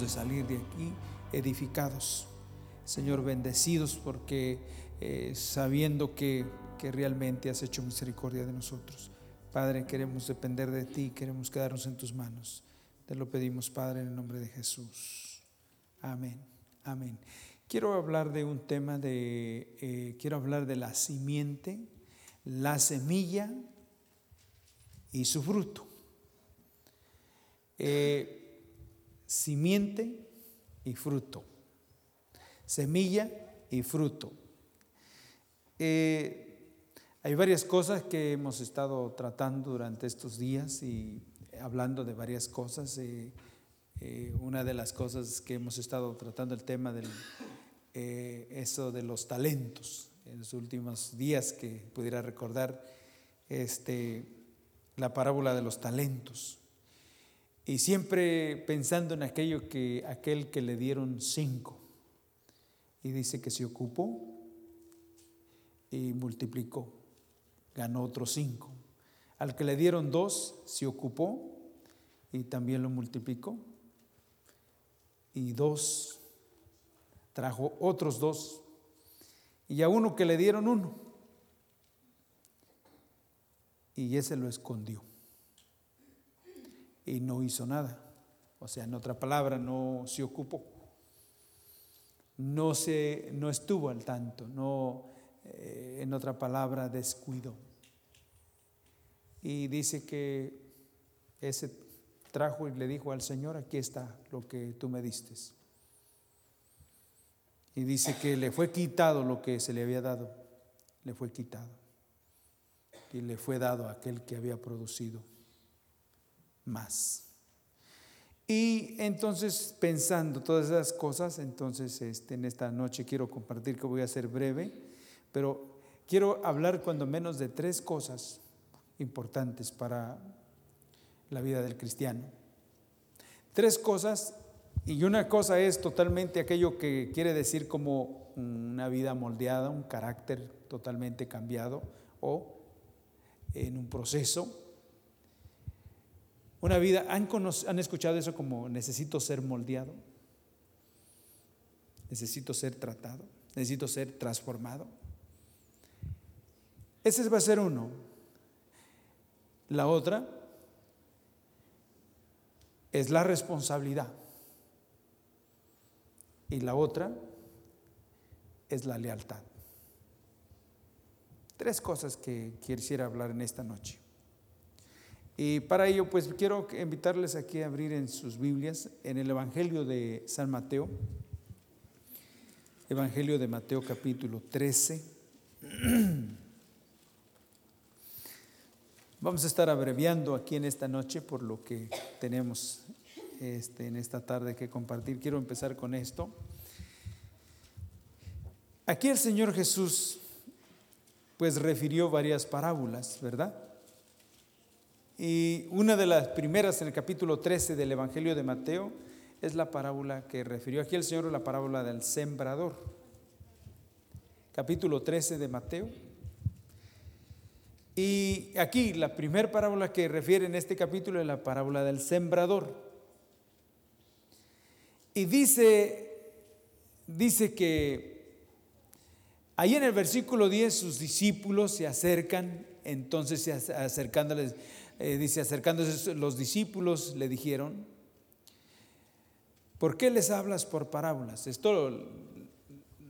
de salir de aquí edificados. Señor, bendecidos porque eh, sabiendo que, que realmente has hecho misericordia de nosotros. Padre, queremos depender de ti, queremos quedarnos en tus manos. Te lo pedimos, Padre, en el nombre de Jesús. Amén. Amén. Quiero hablar de un tema de, eh, quiero hablar de la simiente, la semilla y su fruto. Eh, simiente y fruto. Semilla y fruto. Eh, hay varias cosas que hemos estado tratando durante estos días y hablando de varias cosas. una de las cosas que hemos estado tratando el tema del eh, eso de los talentos. En los últimos días que pudiera recordar este, la parábola de los talentos. Y siempre pensando en aquello que aquel que le dieron cinco. Y dice que se ocupó y multiplicó. Ganó otros cinco. Al que le dieron dos, se ocupó y también lo multiplicó. Y dos trajo otros dos y a uno que le dieron uno. Y ese lo escondió. Y no hizo nada. O sea, en otra palabra, no se ocupó. No, se, no estuvo al tanto. No, eh, en otra palabra, descuidó. Y dice que ese trajo y le dijo al Señor, aquí está lo que tú me diste. Y dice que le fue quitado lo que se le había dado, le fue quitado. Y le fue dado aquel que había producido más. Y entonces, pensando todas esas cosas, entonces este, en esta noche quiero compartir que voy a ser breve, pero quiero hablar cuando menos de tres cosas importantes para la vida del cristiano. Tres cosas y una cosa es totalmente aquello que quiere decir como una vida moldeada, un carácter totalmente cambiado o en un proceso. Una vida, ¿han, ¿han escuchado eso como necesito ser moldeado? Necesito ser tratado, necesito ser transformado. Ese va a ser uno. La otra es la responsabilidad. Y la otra es la lealtad. Tres cosas que quisiera hablar en esta noche. Y para ello, pues quiero invitarles aquí a abrir en sus Biblias, en el Evangelio de San Mateo, Evangelio de Mateo capítulo 13. Vamos a estar abreviando aquí en esta noche por lo que tenemos este, en esta tarde que compartir. Quiero empezar con esto. Aquí el Señor Jesús pues refirió varias parábolas, ¿verdad? Y una de las primeras en el capítulo 13 del Evangelio de Mateo es la parábola que refirió aquí el Señor, la parábola del sembrador. Capítulo 13 de Mateo. Y aquí la primera parábola que refiere en este capítulo es la parábola del sembrador. Y dice, dice que ahí en el versículo 10 sus discípulos se acercan, entonces acercándoles, eh, dice, acercándose los discípulos le dijeron, ¿por qué les hablas por parábolas? Esto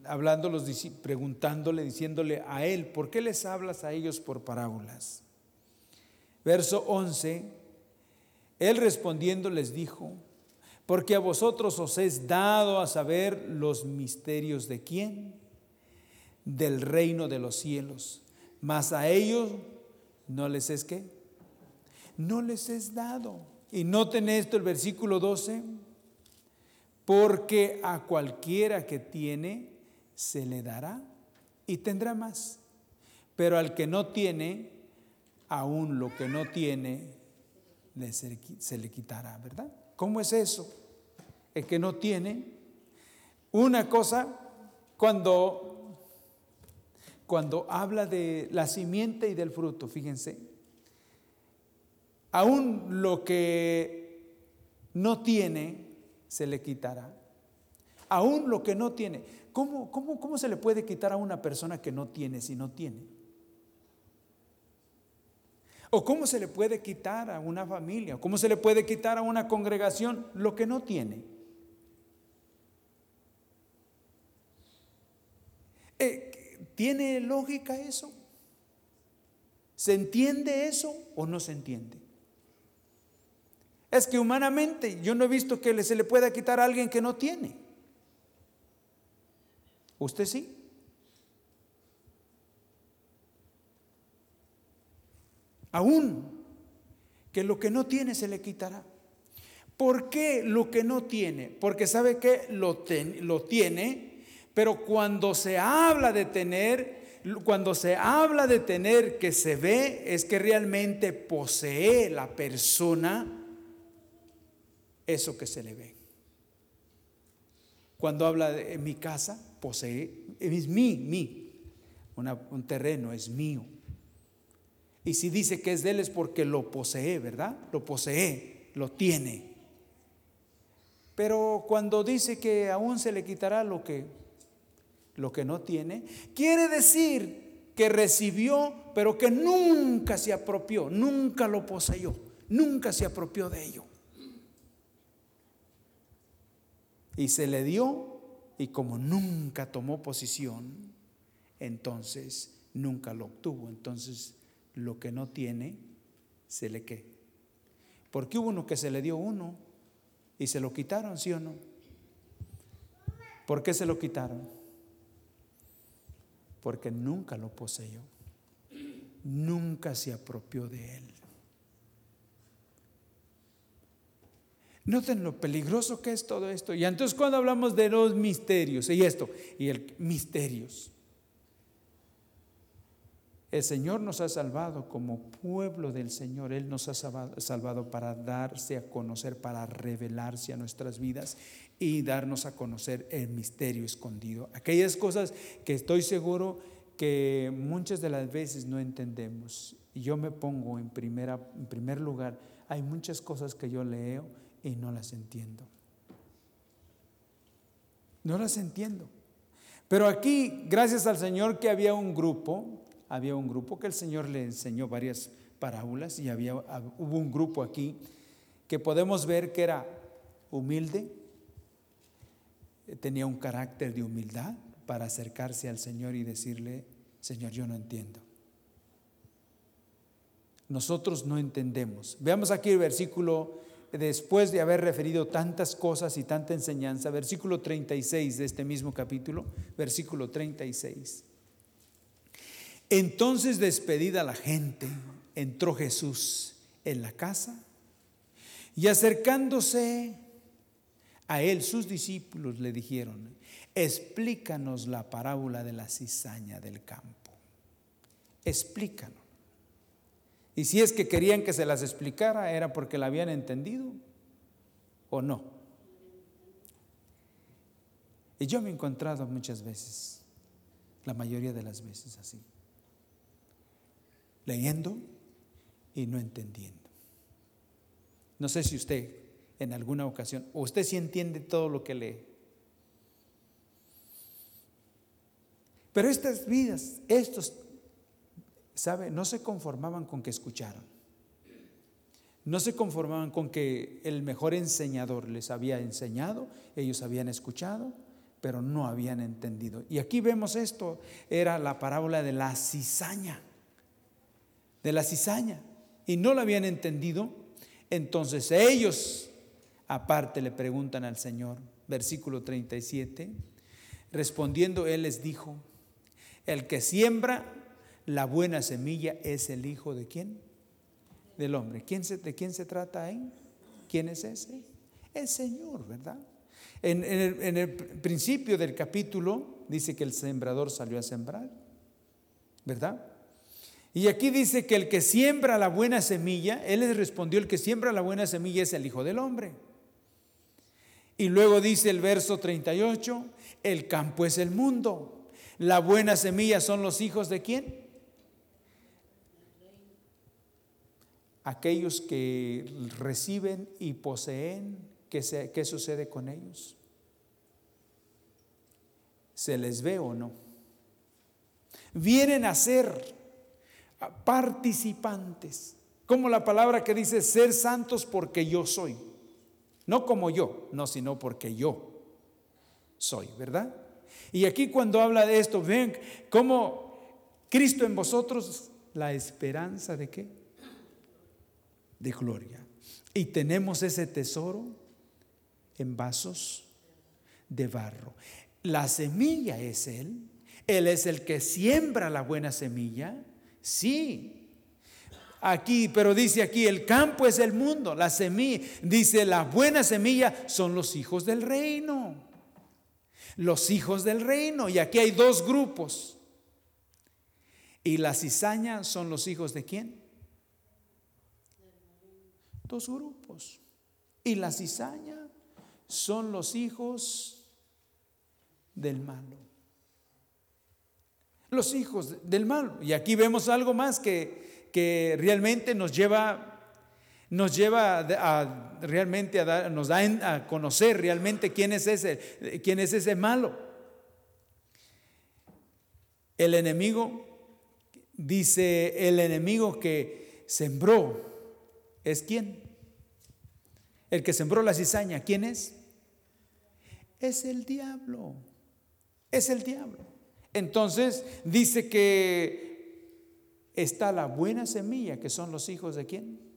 hablando los preguntándole, diciéndole a él, ¿por qué les hablas a ellos por parábolas? Verso 11, él respondiendo les dijo, porque a vosotros os es dado a saber los misterios de quién? Del reino de los cielos. Mas a ellos no les es qué? No les es dado. Y noten esto el versículo 12. Porque a cualquiera que tiene se le dará y tendrá más. Pero al que no tiene, aún lo que no tiene, se le quitará, ¿verdad? ¿Cómo es eso? El que no tiene. Una cosa, cuando, cuando habla de la simiente y del fruto, fíjense, aún lo que no tiene, se le quitará. Aún lo que no tiene. ¿Cómo, cómo, cómo se le puede quitar a una persona que no tiene si no tiene? ¿O cómo se le puede quitar a una familia? ¿O cómo se le puede quitar a una congregación lo que no tiene? Eh, ¿Tiene lógica eso? ¿Se entiende eso o no se entiende? Es que humanamente yo no he visto que se le pueda quitar a alguien que no tiene. ¿Usted sí? Aún que lo que no tiene se le quitará. ¿Por qué lo que no tiene? Porque sabe que lo, lo tiene, pero cuando se habla de tener, cuando se habla de tener que se ve, es que realmente posee la persona eso que se le ve. Cuando habla de mi casa, posee, es mi, mi, un terreno es mío. Y si dice que es de él es porque lo posee, ¿verdad? Lo posee, lo tiene. Pero cuando dice que aún se le quitará lo que, lo que no tiene, quiere decir que recibió, pero que nunca se apropió, nunca lo poseyó, nunca se apropió de ello. Y se le dio y como nunca tomó posición, entonces nunca lo obtuvo. Entonces lo que no tiene, se le qué. Porque hubo uno que se le dio uno y se lo quitaron, ¿sí o no? ¿Por qué se lo quitaron? Porque nunca lo poseyó, nunca se apropió de él. Noten lo peligroso que es todo esto. Y entonces cuando hablamos de los misterios, y esto, y el misterios, el Señor nos ha salvado como pueblo del Señor. Él nos ha salvado para darse a conocer, para revelarse a nuestras vidas y darnos a conocer el misterio escondido. Aquellas cosas que estoy seguro que muchas de las veces no entendemos. Y yo me pongo en, primera, en primer lugar. Hay muchas cosas que yo leo y no las entiendo. No las entiendo. Pero aquí, gracias al Señor que había un grupo, había un grupo que el Señor le enseñó varias parábolas y había, hubo un grupo aquí que podemos ver que era humilde, tenía un carácter de humildad para acercarse al Señor y decirle, Señor, yo no entiendo. Nosotros no entendemos. Veamos aquí el versículo después de haber referido tantas cosas y tanta enseñanza, versículo 36 de este mismo capítulo, versículo 36. Entonces despedida la gente, entró Jesús en la casa y acercándose a él sus discípulos le dijeron, explícanos la parábola de la cizaña del campo. Explícanos. Y si es que querían que se las explicara, era porque la habían entendido o no. Y yo me he encontrado muchas veces, la mayoría de las veces así, leyendo y no entendiendo. No sé si usted en alguna ocasión, o usted sí entiende todo lo que lee. Pero estas vidas, estos ¿sabe? No se conformaban con que escucharan. No se conformaban con que el mejor enseñador les había enseñado, ellos habían escuchado, pero no habían entendido. Y aquí vemos esto, era la parábola de la cizaña, de la cizaña, y no la habían entendido. Entonces ellos, aparte, le preguntan al Señor, versículo 37, respondiendo, Él les dijo, el que siembra la buena semilla es el hijo de quién? Del hombre. ¿Quién ¿De quién se trata ahí? ¿Quién es ese? El Señor, ¿verdad? En, el, principio del capítulo dice que el sembrador salió a sembrar, ¿verdad? Y aquí dice que el que siembra la buena semilla, él les respondió, el que siembra la buena semilla es el Hijo del Hombre. Y luego dice el verso 38, el campo es el mundo. La buena semilla son los hijos de quién? Aquellos que reciben y poseen ¿qué, se, qué sucede con ellos? ¿Se les ve o no? Vienen a ser participantes, como la palabra que dice ser santos porque yo soy. No como yo, no, sino porque yo soy, ¿verdad? Y aquí cuando habla de esto, ven cómo Cristo en vosotros, la esperanza de qué? De gloria. Y tenemos ese tesoro en vasos de barro. La semilla es Él. Él es el que siembra la buena semilla. Sí. Aquí, pero dice aquí, el campo es el mundo. La semilla, dice, la buena semilla son los hijos del reino los hijos del reino. Y aquí hay dos grupos. Y la cizaña son los hijos de quién? Dos grupos. Y la cizaña son los hijos del malo. Los hijos del malo. Y aquí vemos algo más que, que realmente nos lleva nos lleva a, realmente a dar, nos da a conocer realmente quién es ese, quién es ese malo. El enemigo dice el enemigo que sembró es quién? El que sembró la cizaña, ¿quién es? Es el diablo. Es el diablo. Entonces dice que está la buena semilla, que son los hijos de quién?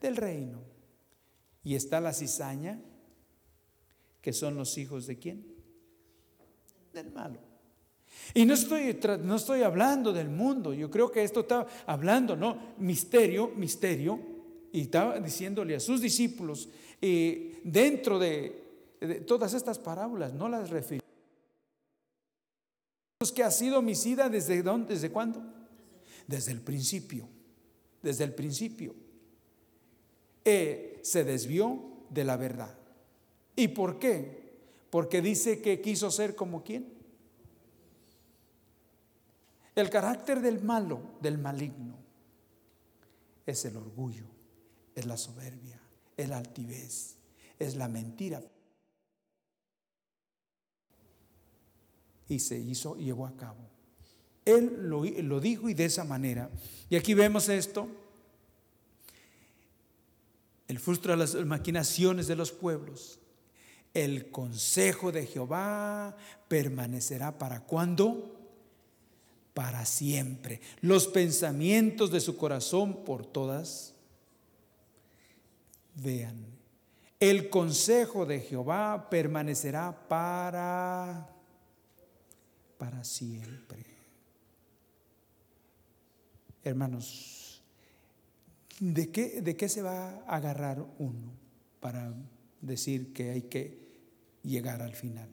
del reino. Y está la cizaña, que son los hijos de quién? Del malo. Y no estoy, no estoy hablando del mundo, yo creo que esto está hablando, ¿no? Misterio, misterio, y estaba diciéndole a sus discípulos, y dentro de, todas estas parábolas, no las refiero. que ha sido homicida desde dónde, desde cuándo? Desde el principio, desde el principio se desvió de la verdad. ¿Y por qué? Porque dice que quiso ser como quién. El carácter del malo, del maligno, es el orgullo, es la soberbia, es la altivez, es la mentira. Y se hizo, llevó a cabo. Él lo, lo dijo y de esa manera. Y aquí vemos esto el frustro de las maquinaciones de los pueblos. El consejo de Jehová permanecerá para cuándo? Para siempre. Los pensamientos de su corazón por todas. Vean, el consejo de Jehová permanecerá para para siempre. Hermanos, ¿de qué, ¿de qué se va a agarrar uno para decir que hay que llegar al final?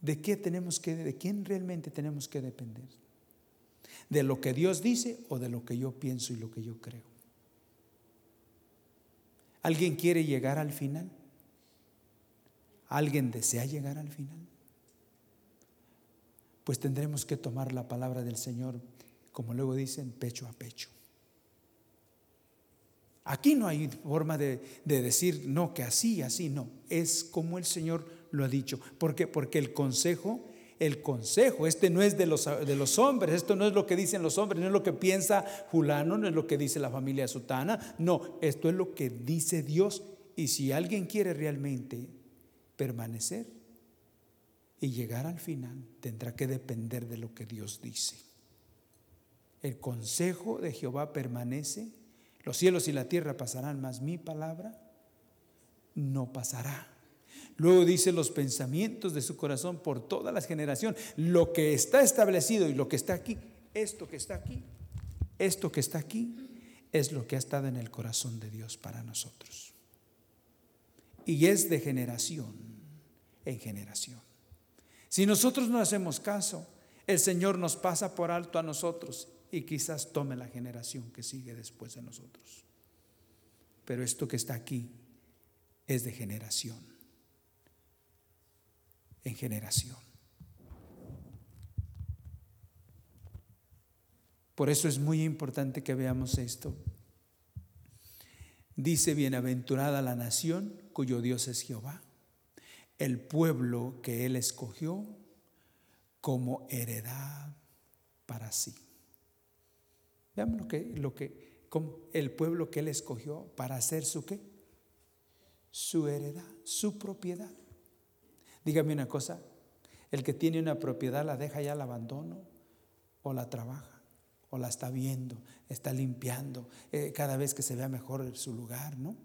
¿De qué tenemos que, de quién realmente tenemos que depender? ¿De lo que Dios dice o de lo que yo pienso y lo que yo creo? ¿Alguien quiere llegar al final? ¿Alguien desea llegar al final? Pues tendremos que tomar la palabra del Señor como luego dicen, pecho a pecho. Aquí no hay forma de, decir, no, que así, así, no. Es como el Señor lo ha dicho. ¿Por qué? Porque el consejo, el consejo, este no es de los, de los hombres, esto no es lo que dicen los hombres, no es lo que piensa Fulano, no es lo que dice la familia Sutana, no, esto es lo que dice Dios. Y si alguien quiere realmente permanecer y llegar al final, tendrá que depender de lo que Dios dice. El consejo de Jehová permanece. Los cielos y la tierra pasarán, mas mi palabra no pasará. Luego dice los pensamientos de su corazón por todas las generaciones. Lo que está establecido y lo que está aquí, esto que está aquí, esto que está aquí, es lo que ha estado en el corazón de Dios para nosotros. Y es de generación en generación. Si nosotros no hacemos caso, el Señor nos pasa por alto a nosotros y quizás tome la generación que sigue después de nosotros. Pero esto que está aquí es de generación en generación. Por eso es muy importante que veamos esto. Dice, bienaventurada la nación cuyo Dios es Jehová, el pueblo que él escogió como heredad para sí. Veamos lo que, lo que, como el pueblo que él escogió para hacer su qué? Su heredad, su propiedad. Dígame una cosa, el que tiene una propiedad la deja ya al abandono o la trabaja o la está viendo, está limpiando eh, cada vez que se vea mejor su lugar, ¿no?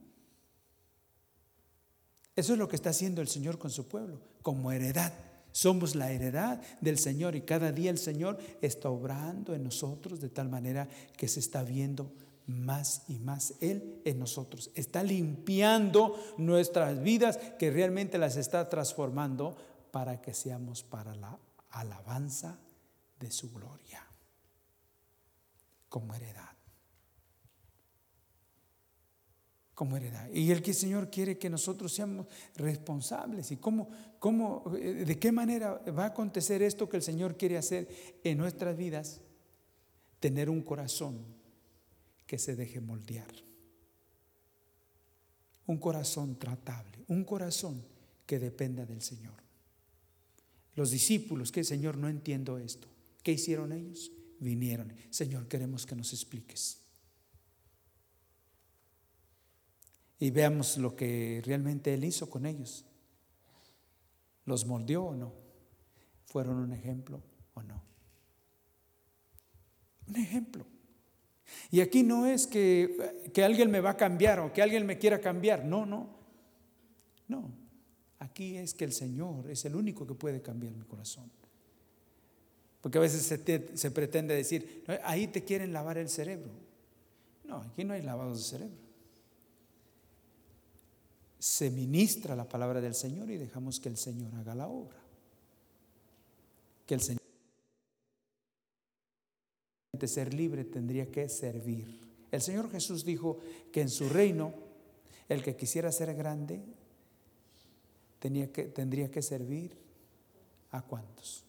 Eso es lo que está haciendo el Señor con su pueblo, como heredad. Somos la heredad del Señor y cada día el Señor está obrando en nosotros de tal manera que se está viendo más y más Él en nosotros. Está limpiando nuestras vidas que realmente las está transformando para que seamos para la alabanza de su gloria como heredad. Como heredad. Y el que el Señor quiere que nosotros seamos responsables. ¿Y cómo, cómo, eh, de qué manera va a acontecer esto que el Señor quiere hacer en nuestras vidas? Tener un corazón que se deje moldear. Un corazón tratable. Un corazón que dependa del Señor. Los discípulos, que Señor, no entiendo esto. ¿Qué hicieron ellos? Vinieron. Señor, queremos que nos expliques. Y veamos lo que realmente Él hizo con ellos. ¿Los moldeó o no? ¿Fueron un ejemplo o no? Un ejemplo. Y aquí no es que, que alguien me va a cambiar o que alguien me quiera cambiar. No, no. No. Aquí es que el Señor es el único que puede cambiar mi corazón. Porque a veces se, pretende decir, ahí te quieren lavar el cerebro. No, aquí no hay lavados de cerebro. Se ministra la palabra del Señor y dejamos que el Señor haga la obra. Que el Señor de ser libre tendría que servir. El Señor Jesús dijo que en su reino el que quisiera ser grande que, tendría que servir a cuántos.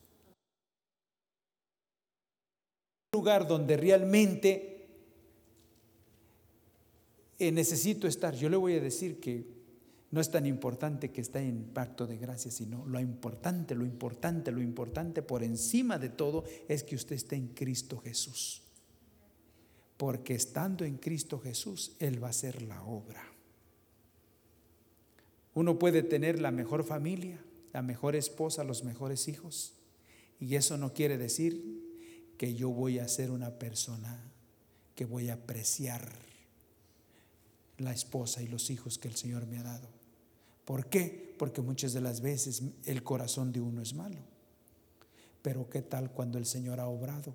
Un lugar donde realmente eh, necesito estar. Yo le voy a decir que no es tan importante que esté en pacto de gracia, sino lo importante, lo importante, lo importante por encima de todo es que usted esté en Cristo Jesús. Porque estando en Cristo Jesús, Él va a hacer la obra. Uno puede tener la mejor familia, la mejor esposa, los mejores hijos. Y eso no quiere decir que yo voy a ser una persona que voy a apreciar la esposa y los hijos que el Señor me ha dado. ¿Por qué? Porque muchas de las veces el corazón de uno es malo. Pero ¿qué tal cuando el Señor ha obrado?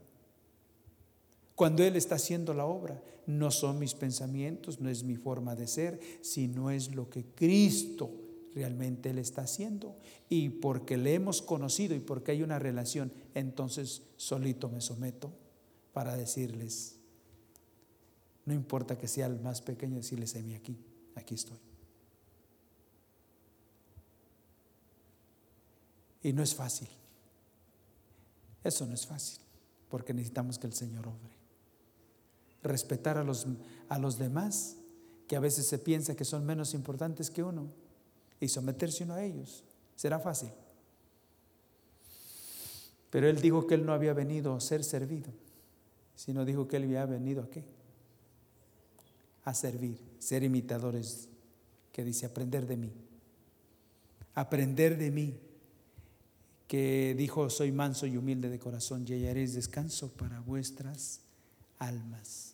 Cuando Él está haciendo la obra, no son mis pensamientos, no es mi forma de ser, sino es lo que Cristo realmente Él está haciendo. Y porque le hemos conocido y porque hay una relación, entonces solito me someto para decirles, no importa que sea el más pequeño, decirles a mí aquí, aquí estoy. Y no es fácil. Eso no es fácil, porque necesitamos que el Señor obre respetar a los, a los demás, que a veces se piensa que son menos importantes que uno, y someterse uno a ellos. Será fácil. Pero él dijo que él no había venido a ser servido, sino dijo que él había venido a qué? A servir, ser imitadores, que dice, aprender de mí. Aprender de mí, que dijo, soy manso y humilde de corazón y hallaréis descanso para vuestras almas.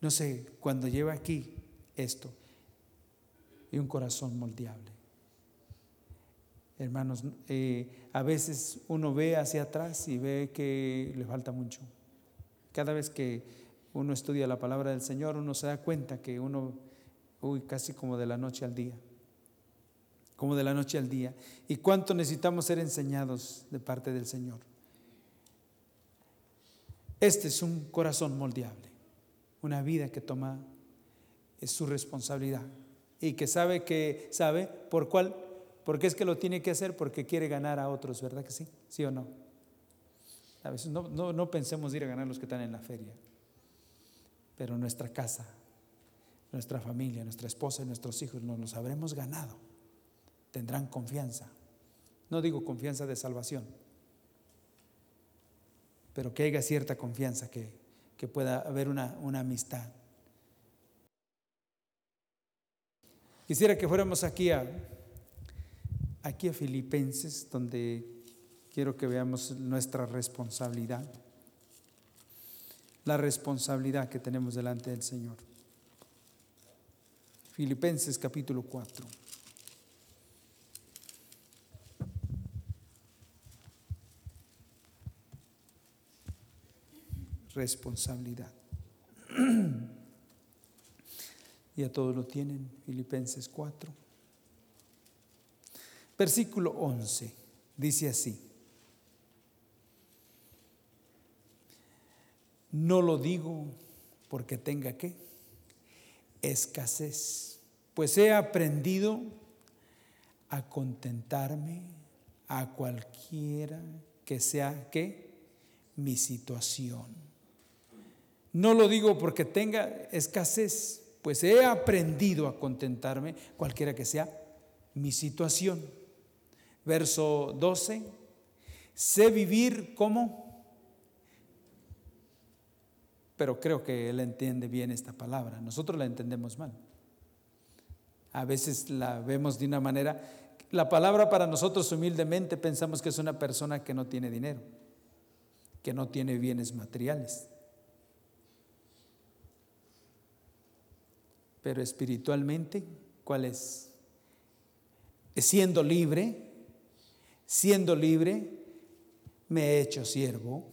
No sé, cuando lleva aquí esto y un corazón moldeable. Hermanos, eh, a veces uno ve hacia atrás y ve que le falta mucho. Cada vez que uno estudia la palabra del Señor, uno se da cuenta que uno, uy, casi como de la noche al día, como de la noche al día. ¿Y cuánto necesitamos ser enseñados de parte del Señor? Este es un corazón moldeable, una vida que toma es su responsabilidad y que sabe que sabe por cuál, porque es que lo tiene que hacer porque quiere ganar a otros, ¿verdad que sí? ¿Sí o no? A veces no, no, no pensemos ir a ganar los que están en la feria, pero nuestra casa, nuestra familia, nuestra esposa y nuestros hijos, nos los habremos ganado. Tendrán confianza. No digo confianza de salvación, pero que haya cierta confianza, que, que pueda haber una, una amistad. Quisiera que fuéramos aquí a, aquí a Filipenses, donde quiero que veamos nuestra responsabilidad, la responsabilidad que tenemos delante del Señor. Filipenses capítulo 4. Responsabilidad. Ya todos lo tienen, Filipenses 4. Versículo 11 dice así. No lo digo porque tenga que escasez, pues he aprendido a contentarme a cualquiera que sea que mi situación. No lo digo porque tenga escasez, pues he aprendido a contentarme cualquiera que sea mi situación. Verso 12, sé vivir como, pero creo que él entiende bien esta palabra, nosotros la entendemos mal. A veces la vemos de una manera, la palabra para nosotros humildemente pensamos que es una persona que no tiene dinero, que no tiene bienes materiales. Pero espiritualmente, ¿cuál es? Siendo libre, siendo libre, me he hecho siervo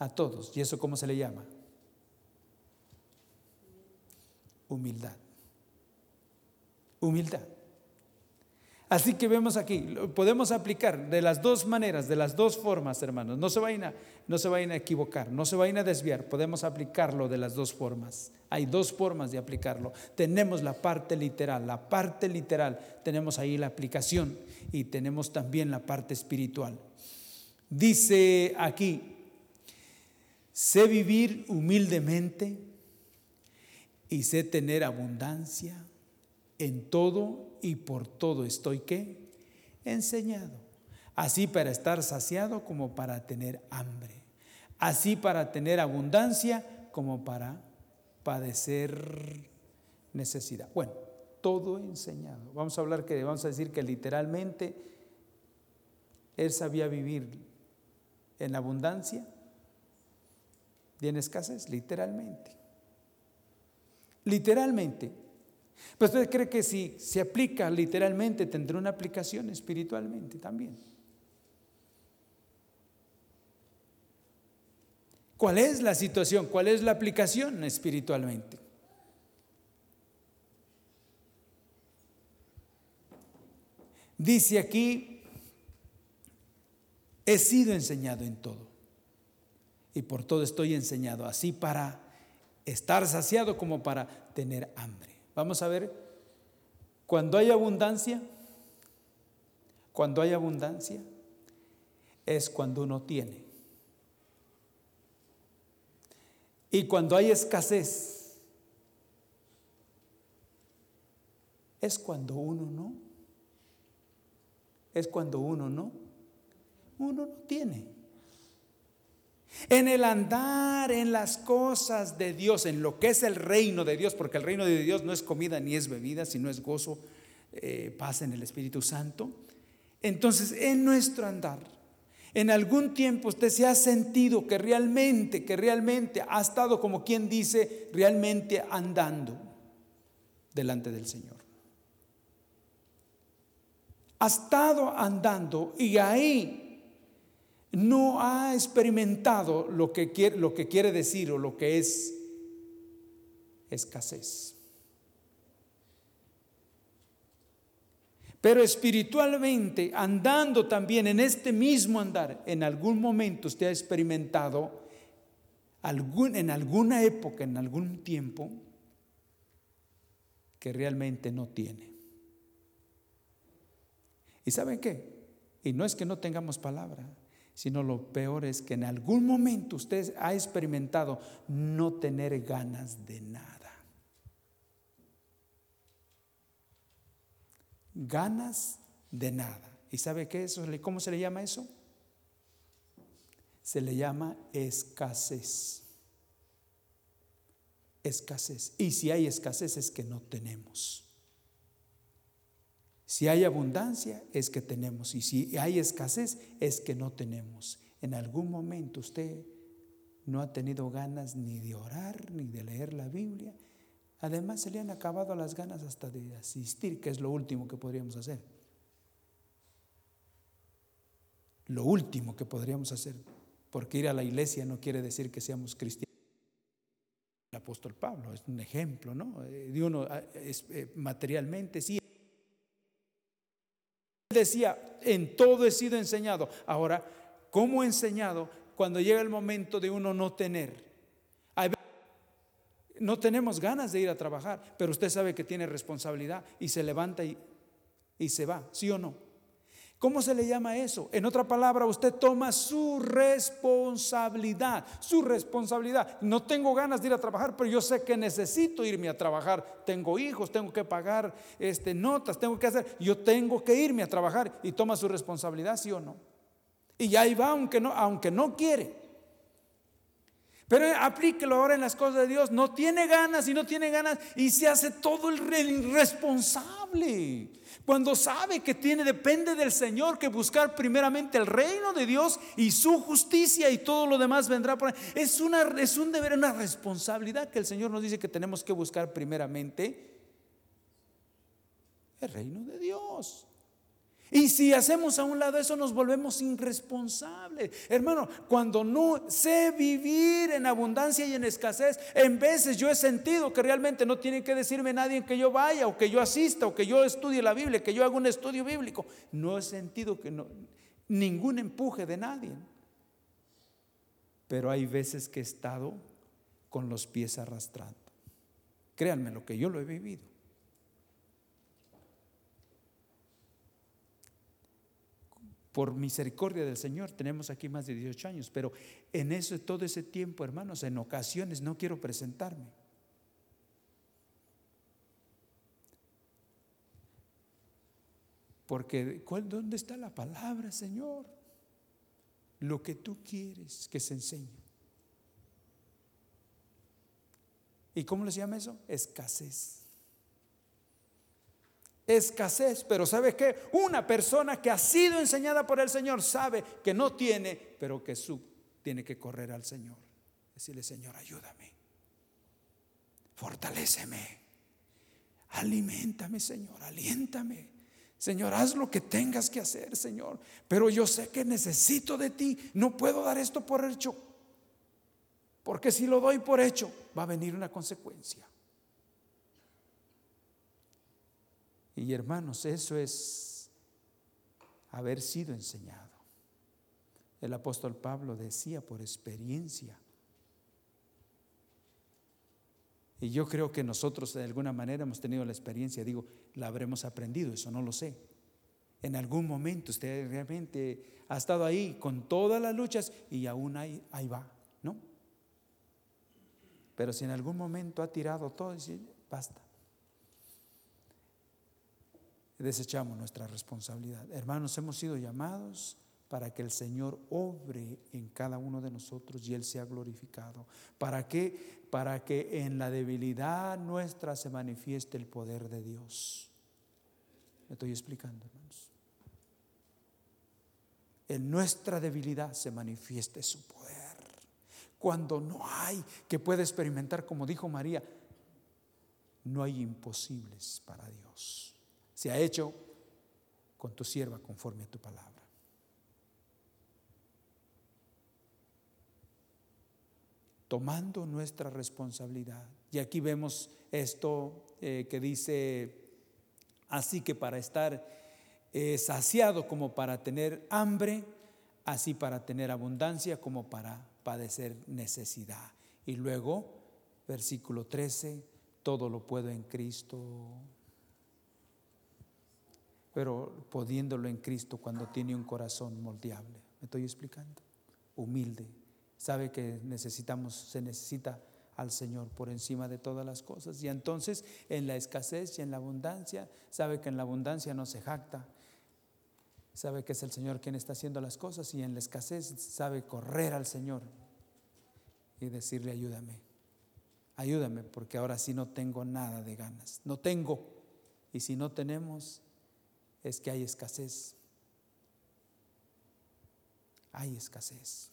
a todos. ¿Y eso cómo se le llama? Humildad. Humildad. Así que vemos aquí, podemos aplicar de las dos maneras, de las dos formas, hermanos. No se vayan a, no se a equivocar, no se vayan a desviar. Podemos aplicarlo de las dos formas. Hay dos formas de aplicarlo. Tenemos la parte literal, la parte literal, tenemos ahí la aplicación y tenemos también la parte espiritual. Dice aquí, sé vivir humildemente y sé tener abundancia en todo y por todo estoy qué? Enseñado. Así para estar saciado como para tener hambre. Así para tener abundancia como para padecer necesidad. Bueno, todo enseñado. Vamos a hablar que vamos a decir que literalmente él sabía vivir en abundancia y en escasez, literalmente. Literalmente. Pero usted cree que si se aplica literalmente tendrá una aplicación espiritualmente también. ¿Cuál es la situación? ¿Cuál es la aplicación espiritualmente? Dice aquí, he sido enseñado en todo. Y por todo estoy enseñado, así para estar saciado como para tener hambre. Vamos a ver, cuando hay abundancia, cuando hay abundancia, es cuando uno tiene. Y cuando hay escasez, es cuando uno no. Es cuando uno no. Uno no tiene. En el andar en las cosas de Dios, en lo que es el reino de Dios, porque el reino de Dios no es comida ni es bebida, sino es gozo, eh, paz en el Espíritu Santo. Entonces, en nuestro andar, en algún tiempo usted se ha sentido que realmente, que realmente ha estado como quien dice, realmente andando delante del Señor. Ha estado andando y ahí no ha experimentado lo que, quiere, lo que quiere decir o lo que es escasez. Pero espiritualmente, andando también en este mismo andar, en algún momento usted ha experimentado en alguna época, en algún tiempo, que realmente no tiene. ¿Y saben qué? Y no es que no tengamos palabra, sino lo peor es que en algún momento usted ha experimentado no tener ganas de nada. Ganas de nada. ¿Y sabe qué eso? ¿Cómo se le llama eso? Se le llama escasez. Escasez. Y si hay escasez es que no tenemos. Si hay abundancia es que tenemos. Y si hay escasez es que no tenemos. En algún momento usted no ha tenido ganas ni de orar ni de leer la Biblia. Además se le han acabado las ganas hasta de asistir, que es lo último que podríamos hacer. Lo último que podríamos hacer, porque ir a la iglesia no quiere decir que seamos cristianos. El apóstol Pablo es un ejemplo, ¿no? Eh, de uno ah, eh, materialmente sí. Decía, en todo he sido enseñado. Ahora, ¿cómo enseñado cuando llega el momento de uno no tener? no tenemos ganas de ir a trabajar, pero usted sabe que tiene responsabilidad y se levanta y, y se va, ¿sí o no? ¿Cómo se le llama eso? En otra palabra, usted toma su responsabilidad, su responsabilidad. No tengo ganas de ir a trabajar, pero yo sé que necesito irme a trabajar. Tengo hijos, tengo que pagar este, notas, tengo que hacer. Yo tengo que irme a trabajar y toma su responsabilidad, ¿sí o no? Y ahí va, aunque no, aunque no quiere. Pero aplíquelo ahora en las cosas de Dios. No tiene ganas y no tiene ganas y se hace todo el irresponsable. Cuando sabe que tiene, depende del Señor, que buscar primeramente el reino de Dios y su justicia y todo lo demás vendrá por ahí. Es, una, es un deber, una responsabilidad que el Señor nos dice que tenemos que buscar primeramente el reino de Dios. Y si hacemos a un lado eso, nos volvemos irresponsables. Hermano, cuando no sé vivir en abundancia y en escasez, en veces yo he sentido que realmente no tiene que decirme nadie que yo vaya o que yo asista o que yo estudie la Biblia, que yo haga un estudio bíblico. No he sentido que no, ningún empuje de nadie. Pero hay veces que he estado con los pies arrastrando. Créanme lo que yo lo he vivido. Por misericordia del Señor, tenemos aquí más de 18 años, pero en eso, todo ese tiempo, hermanos, en ocasiones no quiero presentarme. Porque, ¿dónde está la palabra, Señor? Lo que tú quieres que se enseñe. ¿Y cómo les llama eso? Escasez escasez, pero ¿sabe qué? Una persona que ha sido enseñada por el Señor sabe que no tiene, pero que tiene que correr al Señor. Decirle, Señor, ayúdame, fortaléceme, alimentame, Señor, aliéntame. Señor, haz lo que tengas que hacer, Señor. Pero yo sé que necesito de ti. No puedo dar esto por hecho. Porque si lo doy por hecho, va a venir una consecuencia. Y hermanos, eso es haber sido enseñado. El apóstol Pablo decía por experiencia. Y yo creo que nosotros de alguna manera hemos tenido la experiencia, digo, la habremos aprendido, eso no lo sé. En algún momento usted realmente ha estado ahí con todas las luchas y aún ahí, ahí va, ¿no? Pero si en algún momento ha tirado todo, dice, basta desechamos nuestra responsabilidad. Hermanos, hemos sido llamados para que el Señor obre en cada uno de nosotros y Él sea glorificado. ¿Para qué? Para que en la debilidad nuestra se manifieste el poder de Dios. Me estoy explicando, hermanos. En nuestra debilidad se manifieste su poder. Cuando no hay que pueda experimentar, como dijo María, no hay imposibles para Dios se ha hecho con tu sierva conforme a tu palabra. Tomando nuestra responsabilidad. Y aquí vemos esto eh, que dice, así que para estar eh, saciado como para tener hambre, así para tener abundancia como para padecer necesidad. Y luego, versículo 13, todo lo puedo en Cristo pero podiéndolo en Cristo cuando tiene un corazón moldeable. ¿Me estoy explicando? Humilde. Sabe que necesitamos, se necesita al Señor por encima de todas las cosas. Y entonces en la escasez y en la abundancia, sabe que en la abundancia no se jacta, sabe que es el Señor quien está haciendo las cosas y en la escasez sabe correr al Señor y decirle ayúdame, ayúdame porque ahora sí no tengo nada de ganas, no tengo. Y si no tenemos, es que hay escasez. Hay escasez.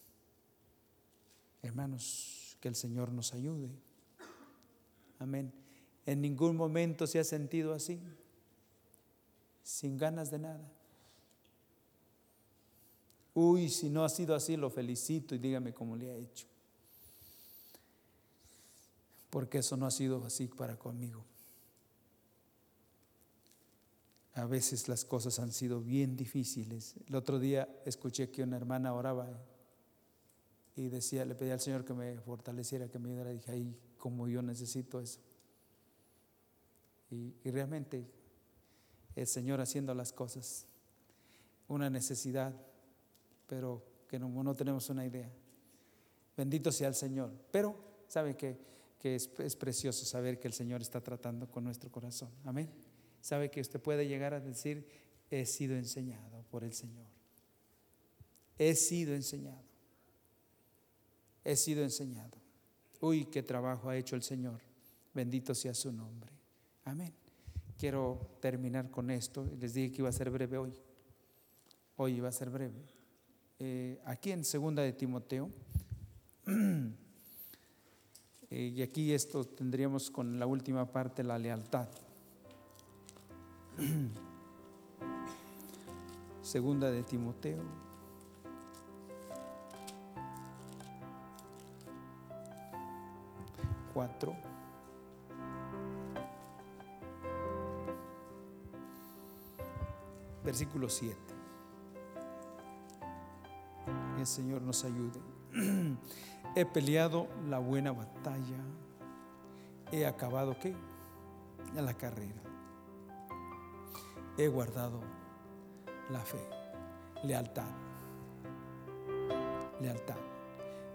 Hermanos, que el Señor nos ayude. Amén. En ningún momento se ha sentido así, sin ganas de nada. Uy, si no ha sido así, lo felicito y dígame cómo le ha hecho. Porque eso no ha sido así para conmigo. A veces las cosas han sido bien difíciles. El otro día escuché que una hermana oraba y decía, le pedía al Señor que me fortaleciera, que me ayudara. Dije, ay, como yo necesito eso. Y, realmente el Señor haciendo las cosas, una necesidad, pero que no, tenemos una idea. Bendito sea el Señor. Pero, ¿sabe que, que es, es precioso saber que el Señor está tratando con nuestro corazón? Amén sabe que usted puede llegar a decir, he sido enseñado por el Señor. He sido enseñado. He sido enseñado. Uy, qué trabajo ha hecho el Señor. Bendito sea su nombre. Amén. Quiero terminar con esto. Les dije que iba a ser breve hoy. Hoy iba a ser breve. Eh, aquí en segunda de Timoteo. Eh, y aquí esto tendríamos con la última parte, la lealtad. Segunda de Timoteo. Cuatro. Versículo 7. El Señor nos ayude. He peleado la buena batalla. He acabado qué? la carrera he guardado la fe, lealtad, lealtad.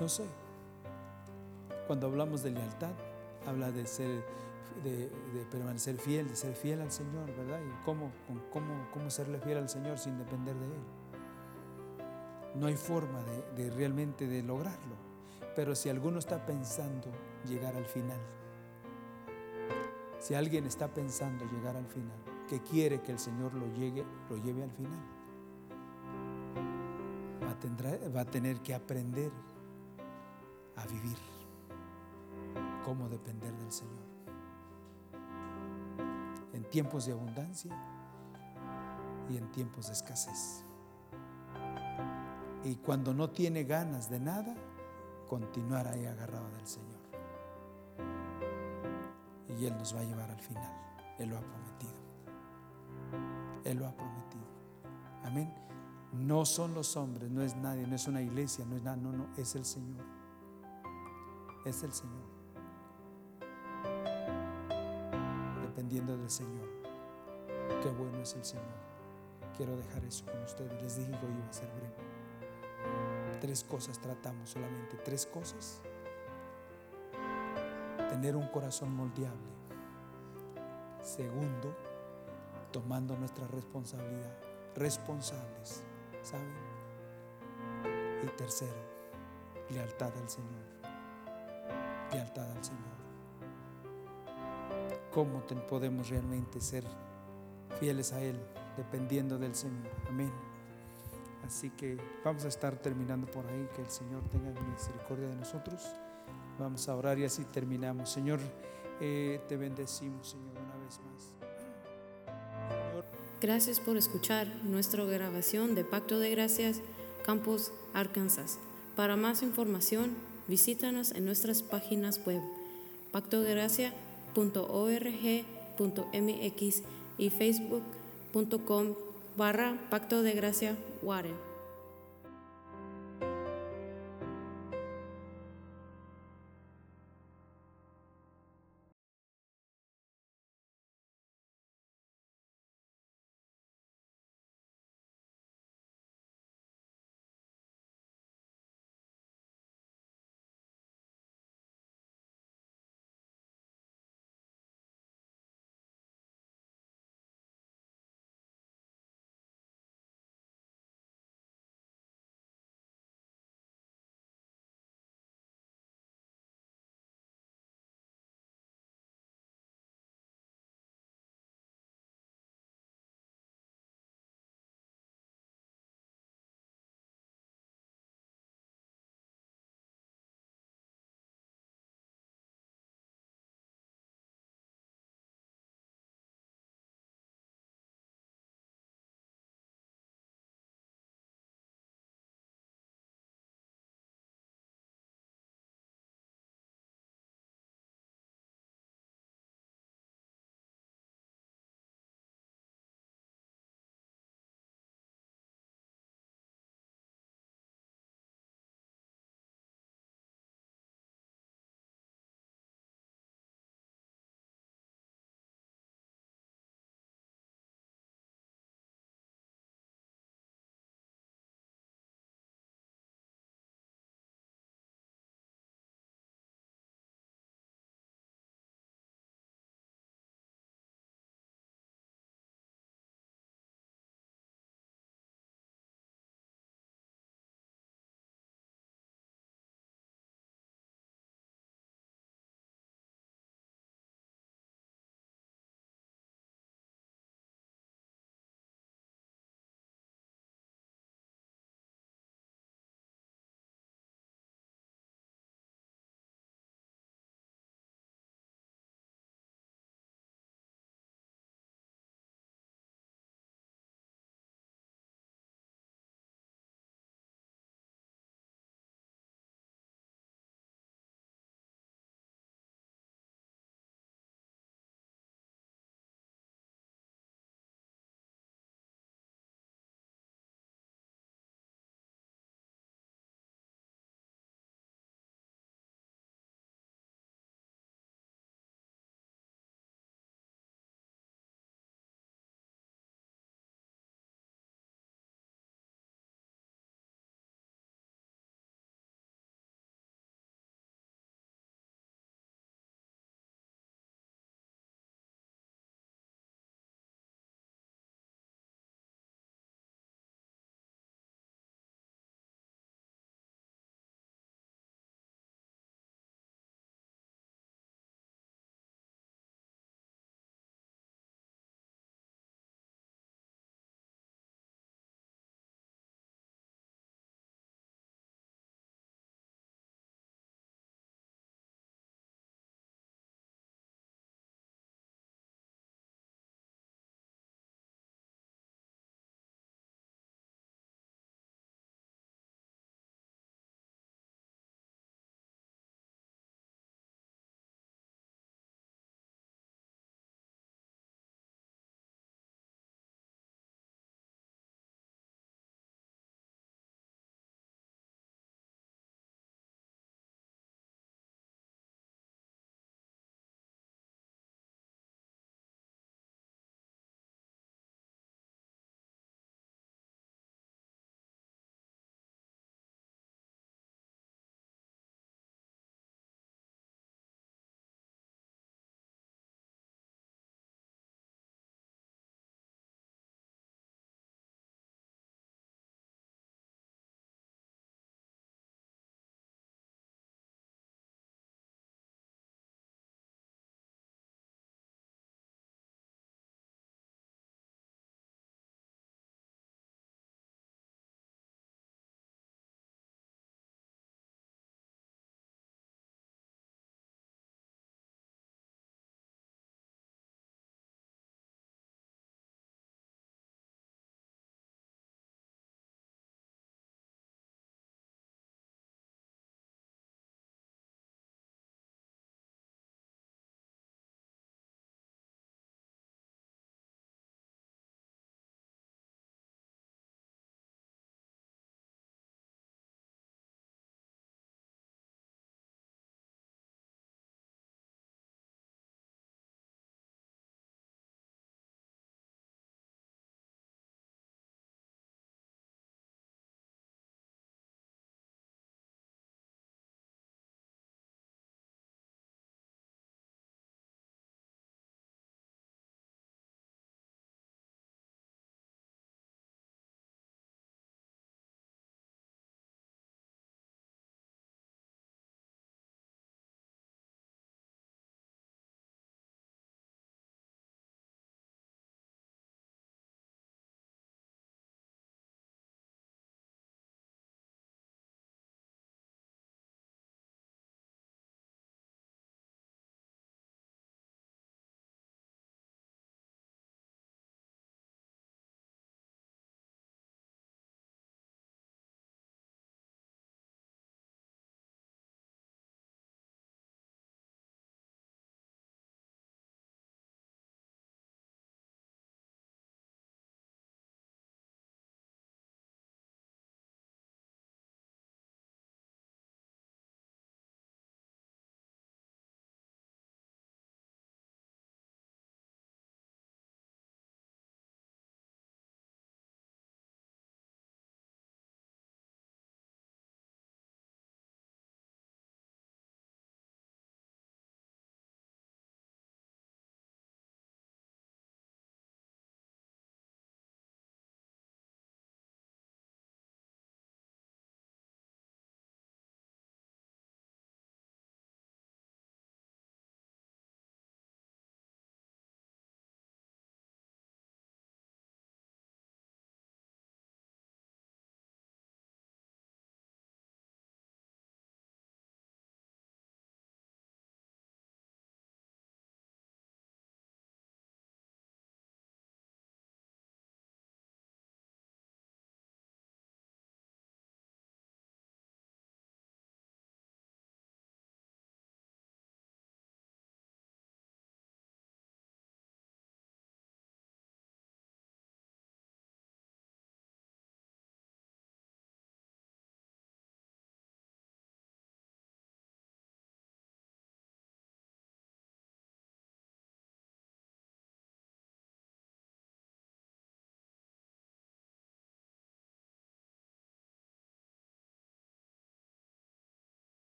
No sé, cuando hablamos de lealtad, habla de ser, de, permanecer fiel, de ser fiel al Señor, ¿verdad? Y cómo, cómo, cómo serle fiel al Señor sin depender de Él. No hay forma de, de realmente de lograrlo. Pero si alguno está pensando llegar al final, si alguien está pensando llegar al final, que quiere que el Señor lo, llegue, lo lleve al final. Va a, tener que aprender a vivir, cómo depender del Señor. En tiempos de abundancia y en tiempos de escasez. Y cuando no tiene ganas de nada, continuar ahí agarrado del Señor. Y Él nos va a llevar al final. Él lo ha prometido. Él lo ha prometido. Amén. No son los hombres, no es nadie, no es una iglesia, no es nada, no, no, es el Señor. Es el Señor. Dependiendo del Señor. Qué bueno es el Señor. Quiero dejar eso con ustedes. Les dije que hoy iba a ser breve. Tres cosas tratamos solamente, tres cosas. Tener un corazón moldeable. Segundo, tomando nuestra responsabilidad, responsables, ¿saben? Y tercero, lealtad al Señor, lealtad al Señor. ¿Cómo podemos realmente ser fieles a Él dependiendo del Señor? Amén. Así que vamos a estar terminando por ahí, que el Señor tenga misericordia de nosotros. Vamos a orar y así terminamos. Señor, eh, te bendecimos, Señor. Gracias por escuchar nuestra grabación de Pacto de Gracias, Campus, Arkansas. Para más información, visítanos en nuestras páginas web pactodegracia.org.mx y facebook.com barra Pacto de Gracia Warren.